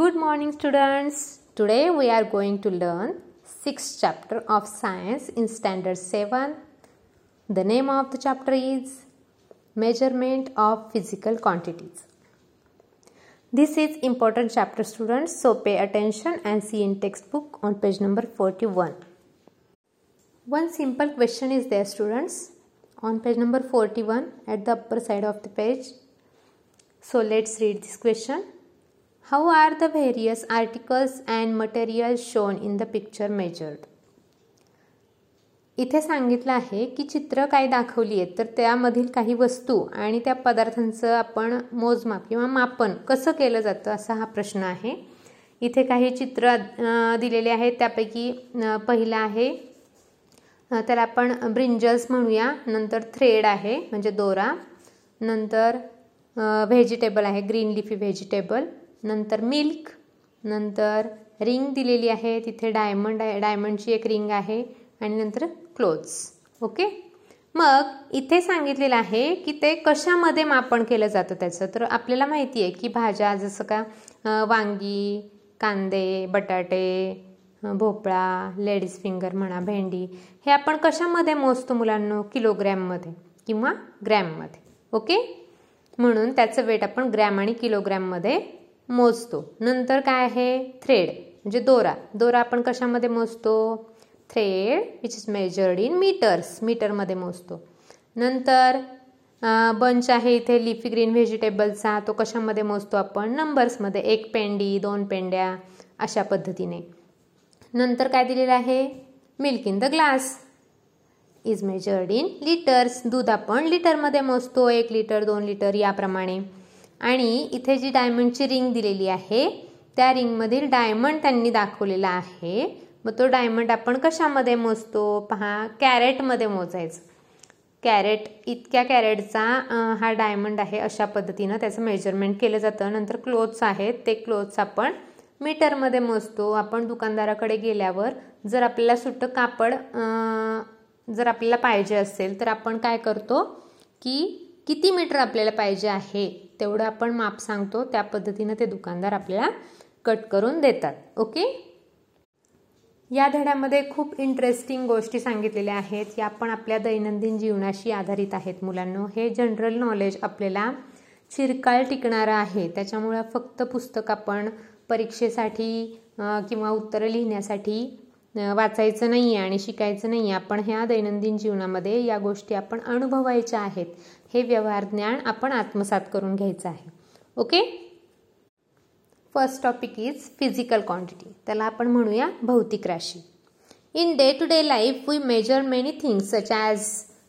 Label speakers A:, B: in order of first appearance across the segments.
A: Good morning students. Today we are going to learn 6th chapter of science in standard 7. The name of the chapter is measurement of physical quantities. This is important chapter students so pay attention and see in textbook on page number 41. One simple question is there students on page number 41 at the upper side of the page. So let's read this question. How are the various articles and materials shown in the picture measured? इथे सांगितलं आहे की चित्र काय दाखवली आहेत तर त्यामधील काही वस्तू आणि त्या पदार्थांचं आपण मोजमाप किंवा मापन कसं केलं जातं असा हा प्रश्न आहे इथे काही चित्र दिलेले आहेत त्यापैकी पहिलं आहे तर आपण ब्रिंजल्स म्हणूया नंतर थ्रेड आहे म्हणजे दोरा नंतर व्हेजिटेबल आहे ग्रीन लिफी व्हेजिटेबल नंतर मिल्क नंतर रिंग दिलेली आहे. तिथे डायमंड आहे. डायमंडची एक रिंग आहे. आणि नंतर क्लोथ्स ओके मग इथे सांगितलेलं आहे की ते कशामध्ये मापन केलं जातं त्याचं? तर आपल्याला माहिती आहे की भाज्या जसं का वांगी कांदे बटाटे भोपळा लेडीज फिंगर म्हणा भेंडी हे आपण कशामध्ये मोजतो मुलांनो? किलोग्रॅममध्ये किंवा ग्रॅममध्ये. ओके म्हणून त्याचं वेट आपण ग्रॅम आणि किलोग्रॅममध्ये मोजतो. नंतर काय आहे? थ्रेड म्हणजे दोरा. दोरा आपण कशामध्ये मोजतो? Thread which is measured in metres मीटरमध्ये मोजतो. नंतर बंच आहे इथे लिफी ग्रीन व्हेजिटेबलचा तो कशामध्ये मोजतो आपण? नंबर्समध्ये एक पेंडी दोन पेंड्या अशा पद्धतीने. नंतर काय दिलेलं आहे? Milk in the glass is measured in litres दूध आपण लिटरमध्ये मोजतो. एक लिटर दोन लिटर याप्रमाणे. आणि इथे जी डायमंडची रिंग दिलेली आहे त्या रिंगमधील डायमंड त्यांनी दाखवलेला आहे. मग तो डायमंड आपण कशामध्ये मोजतो? पहा कॅरेटमध्ये मोजायचं. कॅरेट इतक्या कॅरेटचा हा डायमंड आहे अशा पद्धतीनं त्याचं मेजरमेंट केलं जातं. नंतर क्लोथ्स आहेत ते क्लोथ्स आपण मीटरमध्ये मोजतो. आपण दुकानदाराकडे गेल्यावर जर आपल्याला सुट्टं कापड जर आपल्याला पाहिजे असेल तर आपण काय करतो की किती मीटर आपल्याला पाहिजे आहे? तेवढं आपण माप सांगतो. त्या पद्धतीनं ते दुकानदार आपल्याला कट करून देतात. ओके? या धड्यामध्ये खूप इंटरेस्टिंग गोष्टी सांगितलेल्या आहेत. या पण आपल्या दैनंदिन जीवनाशी आधारित आहेत मुलांनो. हे जनरल नॉलेज आपल्याला चिरकाळ टिकणारं आहे. त्याच्यामुळं फक्त पुस्तक आपण परीक्षेसाठी किंवा उत्तरं लिहिण्यासाठी वाचायचं नाही आहे आणि शिकायचं नाही आहे आपण ह्या दैनंदिन जीवनामध्ये या गोष्टी आपण अनुभवायच्या आहेत. हे व्यवहार ज्ञान आपण आत्मसात करून घ्यायचं आहे. Okay first topic is physical quantity त्याला आपण म्हणूया भौतिक राशी. In day to day life we measure many things such as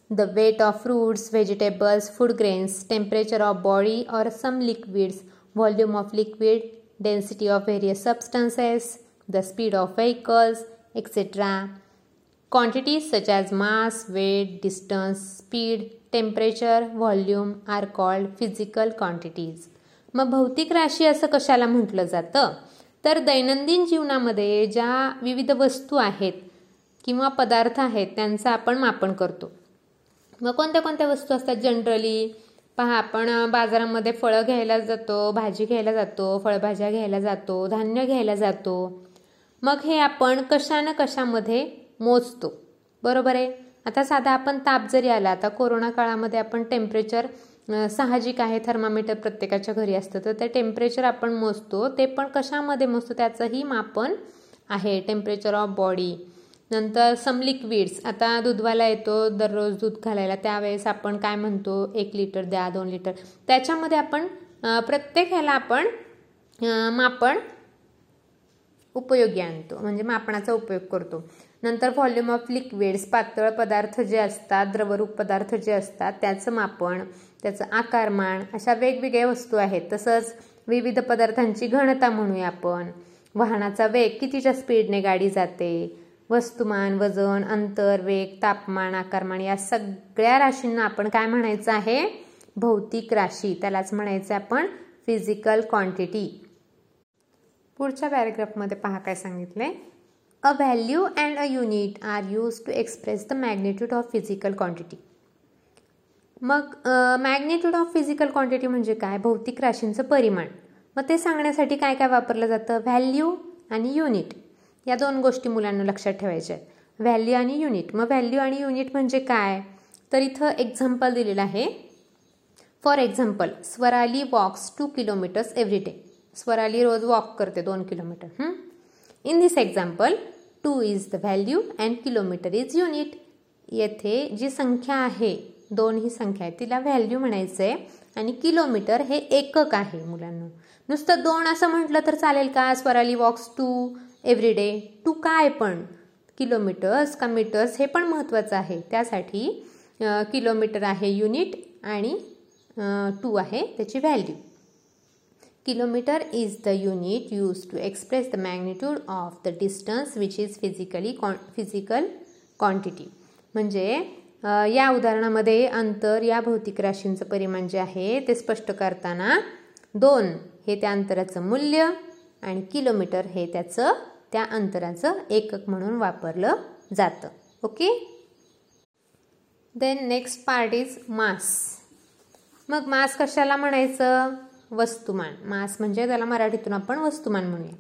A: the weight of fruits vegetables food grains temperature of body और some liquids volume of liquid density of various substances the speed of vehicles etcetera quantities such as mass weight distance speed temperature volume are called physical quantities. मग भौतिक राशी असं कशाला म्हटलं जातं? तर दैनंदिन जीवनामध्ये ज्या विविध वस्तू आहेत किंवा पदार्थ आहेत त्यांचं आपण मापन करतो. मग कोणत्या कोणत्या वस्तू असतात? जनरली पहा आपण बाजारामध्ये फळं घ्यायला जातो भाजी घ्यायला जातो फळभाज्या घ्यायला जातो धान्य घ्यायला जातो. मग हे आपण कशानं कशामध्ये मोजतो? बरोबर आहे? आता साधा आपण ताप जरी आला आता कोरोना काळामध्ये आपण टेम्परेचर साहजिक आहे थर्मामीटर प्रत्येकाच्या घरी असतं तर ते टेम्परेचर आपण मोजतो ते पण कशामध्ये मोजतो त्याचंही मापन आहे टेम्परेचर ऑफ बॉडी नंतर सम लिक्विड्स आता दूधवाला येतो दररोज दूध घालायला त्यावेळेस आपण काय म्हणतो एक लिटर द्या दोन लिटर त्याच्यामध्ये आपण प्रत्येक ह्याला आपण मापन उपयोगी आणतो म्हणजे मापनाचा उपयोग करतो. नंतर व्हॉल्यूम ऑफ लिक्विड्स पातळ पदार्थ जे असतात द्रवरूप पदार्थ जे असतात त्याचं मापन त्याचं आकारमान अशा वेगवेगळ्या वस्तू आहेत. तसंच विविध पदार्थांची घनता म्हणूया आपण. वाहनाचा वेग कितीच्या स्पीडने गाडी जाते? वस्तुमान वजन अंतर वेग तापमान आकारमान या सगळ्या राशींना आपण काय म्हणायचं आहे? भौतिक राशी. त्यालाच म्हणायचं आपण फिजिकल क्वांटिटी पुढच्या पॅरेग्राफमध्ये पहा काय सांगितलंय. A value and a unit are used to express the magnitude of physical quantity. मग मॅग्नेट्यूड ऑफ फिजिकल क्वांटिटी म्हणजे काय? भौतिक राशींचं परिमाण. मग ते सांगण्यासाठी काय काय वापरलं जातं? व्हॅल्यू आणि युनिट या दोन गोष्टी मुलांना लक्षात ठेवायच्या आहेत. व्हॅल्यू आणि युनिट मग व्हॅल्यू आणि युनिट म्हणजे काय? तर इथं एक्झाम्पल दिलेलं आहे. For example Swarali walks two kilometres every day Swarali rose walk करते दोन kilometre in this example two is the value and kilometre is unit येथे जी संख्या आहे दोन ही संख्या आहे तिला व्हॅल्यू म्हणायचं आहे आणि किलोमीटर हे एकक आहे मुलांना. नुसतं दोन असं म्हटलं तर चालेल का? Swarali walks two every day two काय पण? किलोमीटर्स का मीटर्स हे पण महत्त्वाचं आहे. त्यासाठी किलोमीटर आहे युनिट आणि टू आहे त्याची value kilometre is the unit use to express the magnitude of the distance which is physically con physical quantity म्हणजे या उदाहरणामध्ये अंतर या भौतिक राशींचं परिमाण जे आहे ते स्पष्ट करताना दोन हे त्या अंतराचं मूल्य आणि किलोमीटर हे त्याचं त्या अंतराचं एकक म्हणून वापरलं जातं. Okay? Then next part is mass मग मास कशाला म्हणायचं? वस्तुमान. मास म्हणजे त्याला मराठीतून आपण वस्तुमान म्हणूया.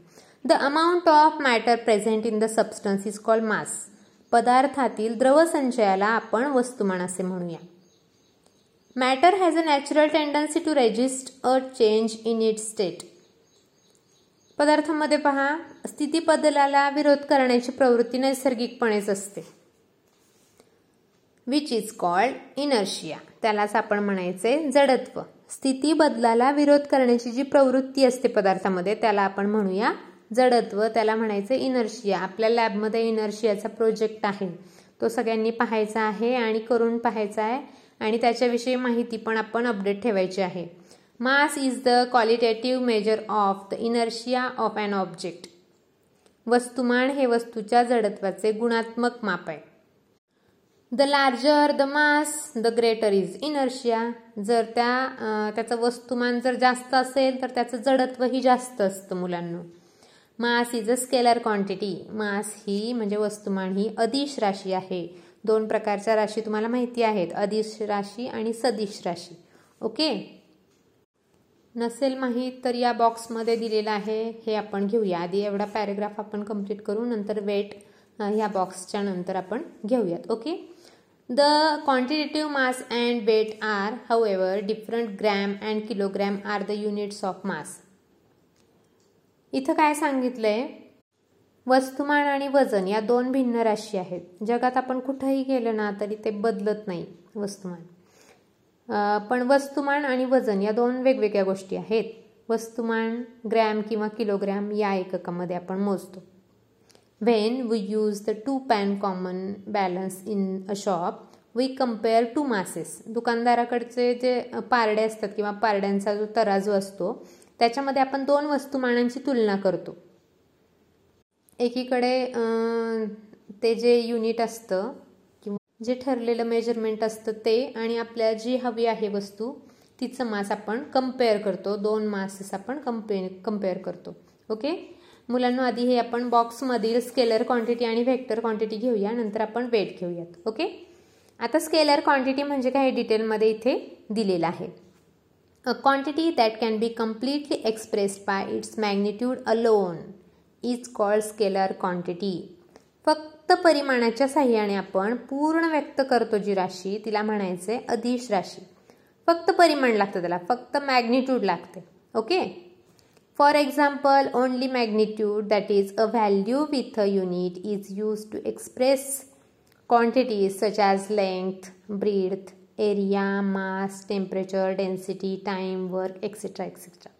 A: The amount of matter present in the substance is called mass पदार्थातील द्रवसंचयाला आपण वस्तुमान असे म्हणूया. Matter has a natural tendency to resist a change in it state पदार्थामध्ये पहा स्थिती बदलाला विरोध करण्याची प्रवृत्ती नैसर्गिकपणेच असते. विच इज कॉल्ड इनर्शिया त्यालाच आपण म्हणायचे जडत्व. स्थिती बदलाला विरोध करण्याची जी प्रवृत्ती असते पदार्थामध्ये त्याला आपण म्हणूया जडत्व. त्याला म्हणायचं इनर्शिया. आपल्या लॅबमध्ये इनर्शियाचा प्रोजेक्ट आहे. तो सगळ्यांनी पाहायचा आहे आणि करून पाहायचा आहे आणि त्याच्याविषयी माहिती पण आपण अपडेट ठेवायची आहे. Mass is the qualitative measure of the inertia of an object. वस्तुमान हे वस्तूच्या जडत्वाचे गुणात्मक माप आहे. The larger the mass the greater is inertia जर त्या त्याचं वस्तुमान जर जास्त असेल तर त्याचं जडत्वही जास्त असतं मुलांना. Mass is a scalar quantity mass ही म्हणजे वस्तुमान ही अदिश राशी आहे. दोन प्रकारच्या राशी तुम्हाला माहिती आहेत. अदिश राशी आणि सदिश राशी. ओके? नसेल माहीत तर या बॉक्समध्ये दिलेलं आहे. हे आपण घेऊया. आधी एवढा पॅरेग्राफ आपण कंप्लीट करू नंतर वेट ह्या बॉक्सच्या नंतर आपण घेऊयात. Okay? The quantitative mass and weight are however different gram and kilogram are the units of mass इथं काय सांगितलंय? वस्तुमान आणि वजन या दोन भिन्न राशी आहेत. जगात आपण कुठंही गेलं ना तरी ते बदलत नाही वस्तुमान. पण वस्तुमान आणि वजन या दोन वेगवेगळ्या गोष्टी आहेत. वस्तुमान ग्रॅम किंवा किलोग्रॅम या एककामध्ये आपण मोजतो. When we use the two pan common balance in a shop we compare two masses दुकानदाराकडचे जे पारडे असतात किंवा पारड्यांचा जो तराजू असतो त्याच्यामध्ये आपण दोन वस्तुमानांची तुलना करतो. एकीकडे ते जे युनिट असतं किंवा जे ठरलेलं मेजरमेंट असतं ते आणि आपल्याला जी हवी आहे वस्तू तिचं मास आपण कंपेअर करतो. दोन मासेस आपण कम्पे कंपेअर करतो. ओके मुलांना आधी हे आपण बॉक्समधील स्केलर क्वांटिटी आणि व्हेक्टर क्वांटिटी घेऊया नंतर आपण वेट घेऊयात ओके आता स्केलर क्वांटिटी म्हणजे काय डिटेलमध्ये इथे दिलेलं आहे. A quantity that can be completely expressed by its magnitude alone is called scalar quantity फक्त परिमाणाच्या साह्याने आपण पूर्ण व्यक्त करतो जी राशी तिला म्हणायचे अधिश राशी. फक्त परिमाण लागतं त्याला फक्त मॅग्निट्यूड लागते okay for example only magnitude that is a value with a unit is use to express quantities such as length breadth area mass temperature density time work etcetera etcetera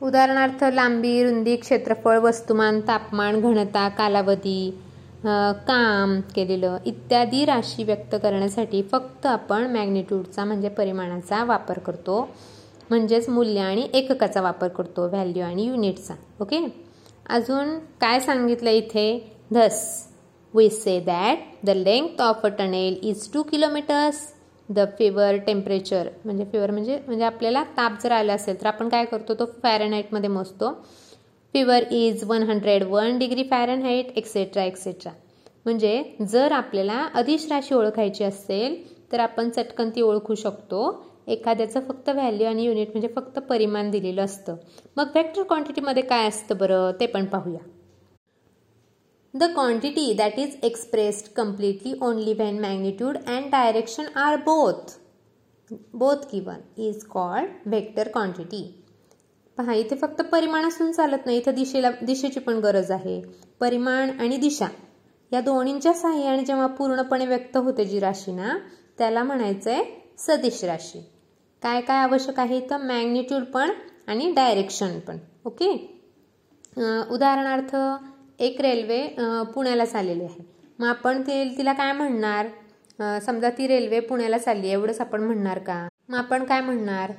A: उदाहरणार्थ लांबी रुंदी क्षेत्रफळ वस्तुमान तापमान घनता कालावधी काम केलेलं इत्यादी राशी व्यक्त करण्यासाठी फक्त आपण मॅग्निट्यूडचा म्हणजे परिमाणाचा वापर करतो. म्हणजेच मूल्य आणि एककाचा वापर करतो व्हॅल्यू आणि युनिटचा ओके अजून काय सांगितलं इथे? Thus we say that the length of a tunnel is two kilometres the fever temperature म्हणजे फिवर म्हणजे म्हणजे आपल्याला ताप जर आला असेल तर आपण काय करतो? तो फॅरनहाईटमध्ये मोजतो. Fever is one hundred one degree Fahrenheit etcetera etcetera म्हणजे जर आपल्याला अधिश राशी ओळखायची असेल तर आपण चटकन ती ओळखू शकतो. एखाद्याचं फक्त व्हॅल्यू आणि युनिट म्हणजे फक्त परिमाण दिलेलं असतं. मग व्हेक्टर क्वांटिटीमध्ये काय असतं बरं? ते पण पाहूया. The quantity that is expressed completely only when magnitude and direction are both both given is called vector quantity पहा इथे फक्त परिमाण असून चालत नाही. इथं दिशेला दिशेची पण गरज आहे. परिमाण आणि दिशा. या दोन्हींच्या साह्याने जेव्हा पूर्णपणे व्यक्त होते जी राशी ना त्याला म्हणायचं आहे सदिश राशी. काय काय आवश्यक आहे तर मॅग्निट्यूड पण आणि डायरेक्शन पण. ओके? उदाहरणार्थ एक रेल्वे पुण्याला चाललेली आहे. मग आपण ते तिला काय म्हणणार? समजा ती रेल्वे पुण्याला चालली एवढंच आपण म्हणणार का? मग आपण काय म्हणणार?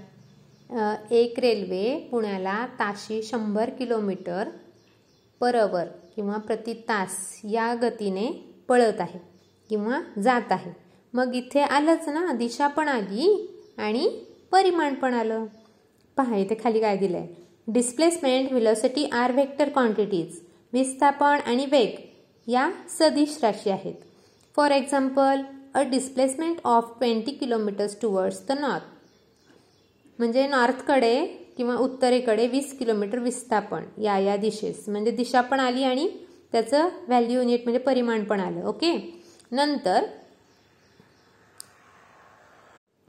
A: एक रेल्वे पुण्याला ताशी शंभर किलोमीटर पर अवर किंवा प्रति तास या गतीने पळत आहे किंवा जात आहे. मग इथे आलंच ना दिशा पण आली आणि परिमाण पण आलं. पहा इथे खाली काय दिलं आहे displacement velocity are vector quantities विस्थापन आणि वेग या सदिश राशी आहेत. For example a displacement of twenty kilometres towards the north म्हणजे नॉर्थकडे किंवा उत्तरेकडे वीस किलोमीटर विस्थापन या या दिशेस. म्हणजे दिशा पण आली आणि त्याचं व्हॅल्यू युनिट म्हणजे परिमाण पण आलं. ओके नंतर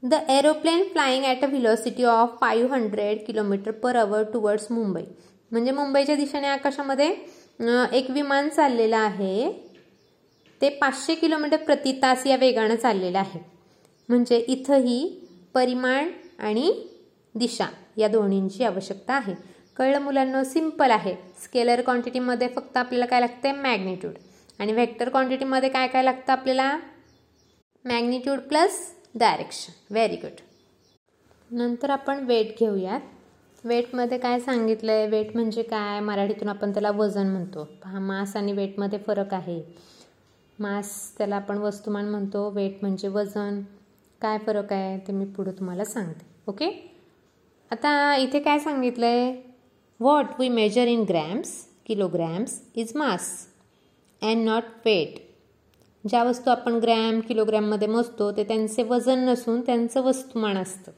A: the aeroplane flying at a velocity of five hundred kilometre per hour towards Mumbai म्हणजे मुंबईच्या दिशेने आकाशामध्ये एक विमान चाललेलं आहे. ते पाचशे किलोमीटर प्रति तास या वेगानं चाललेलं आहे. म्हणजे इथंही परिमाण आणि दिशा या दोन्हींची आवश्यकता आहे. कळलं मुलांना? सिंपल आहे. स्केलर क्वांटिटीमध्ये फक्त आपल्याला काय लागते मॅग्निट्यूड आणि व्हेक्टर क्वांटिटीमध्ये काय काय लागतं आपल्याला? Magnitude plus direction. Very good नंतर आपण वेट घेऊयात. वेटमध्ये काय सांगितलं आहे वेट म्हणजे काय? मराठीतून आपण त्याला वजन म्हणतो. पहा मास आणि वेटमध्ये फरक आहे. मास त्याला आपण वस्तुमान म्हणतो. वेट म्हणजे वजन. काय फरक आहे? ते मी पुढं तुम्हाला सांगते. ओके आता इथे काय सांगितलं आहे what we measure in grams kilograms is mass and not weight ज्या वस्तू आपण ग्रॅम किलोग्रॅममध्ये मोजतो ते त्यांचे वजन नसून त्यांचं वस्तुमान असतं.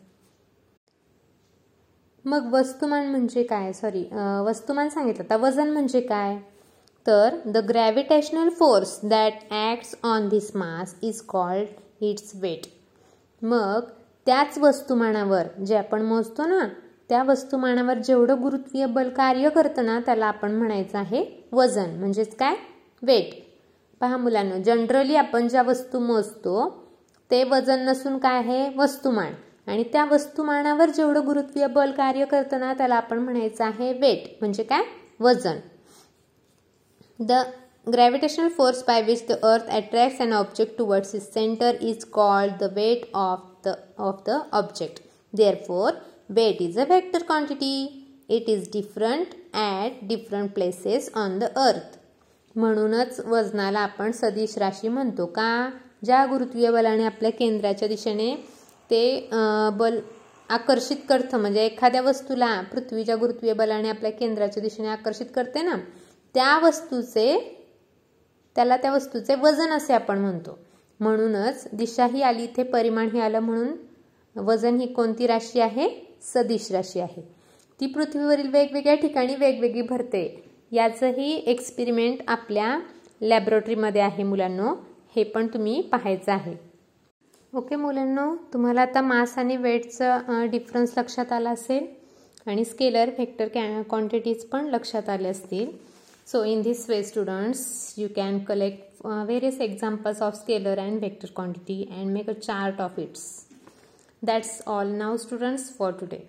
A: मग वस्तुमान म्हणजे काय? सॉरी वस्तुमान सांगितलं. आता वजन म्हणजे काय? तर the gravitational force that acts on this mass is called its weight मग त्याच वस्तुमानावर जे आपण मोजतो ना त्या वस्तुमानावर जेवढं गुरुत्वीय बल कार्य करतं ना त्याला आपण म्हणायचं आहे वजन. म्हणजेच काय? वेट पहा मुलांना जनरली आपण ज्या वस्तू मोजतो ते वजन नसून काय आहे? वस्तुमान. आणि त्या वस्तुमानावर जेवढं गुरुत्वीय बल कार्य करतं ना त्याला आपण म्हणायचं आहे वेट म्हणजे काय? वजन. The gravitational force by which the earth attracts an object towards is centre is called the weight of the of the object therefore weight is a vector quantity it is different at different places on the earth म्हणूनच वजनाला आपण सदिश राशी म्हणतो का? ज्या गुरुत्वीय बलाने आपल्या केंद्राच्या दिशेने ते बल आकर्षित करतं म्हणजे एखाद्या वस्तूला पृथ्वीच्या गुरुत्वीय बलाने आपल्या केंद्राच्या दिशेने आकर्षित करते ना त्या वस्तूचे त्याला त्या वस्तूचे वजन असे आपण म्हणतो. म्हणूनच दिशा ही आली इथे परिमाण हे आलं म्हणून वजन ही कोणती राशी आहे? सदिश राशी आहे. ती पृथ्वीवरील वेगवेगळ्या ठिकाणी वेगवेगळी भरते. याचंही एक्सपेरिमेंट आपल्या लॅबोरेटरीमध्ये आहे मुलांनो. हे पण तुम्ही पाहायचं आहे. ओके मुलांनो तुम्हाला आता मास आणि वेटचं डिफरन्स लक्षात आला असेल आणि स्केलर फॅक्टर कॅ क्वांटिटीज पण लक्षात आले असतील. So in this way students you can collect various examples of scalar and vector quantity and make a chart of its that's all now students for today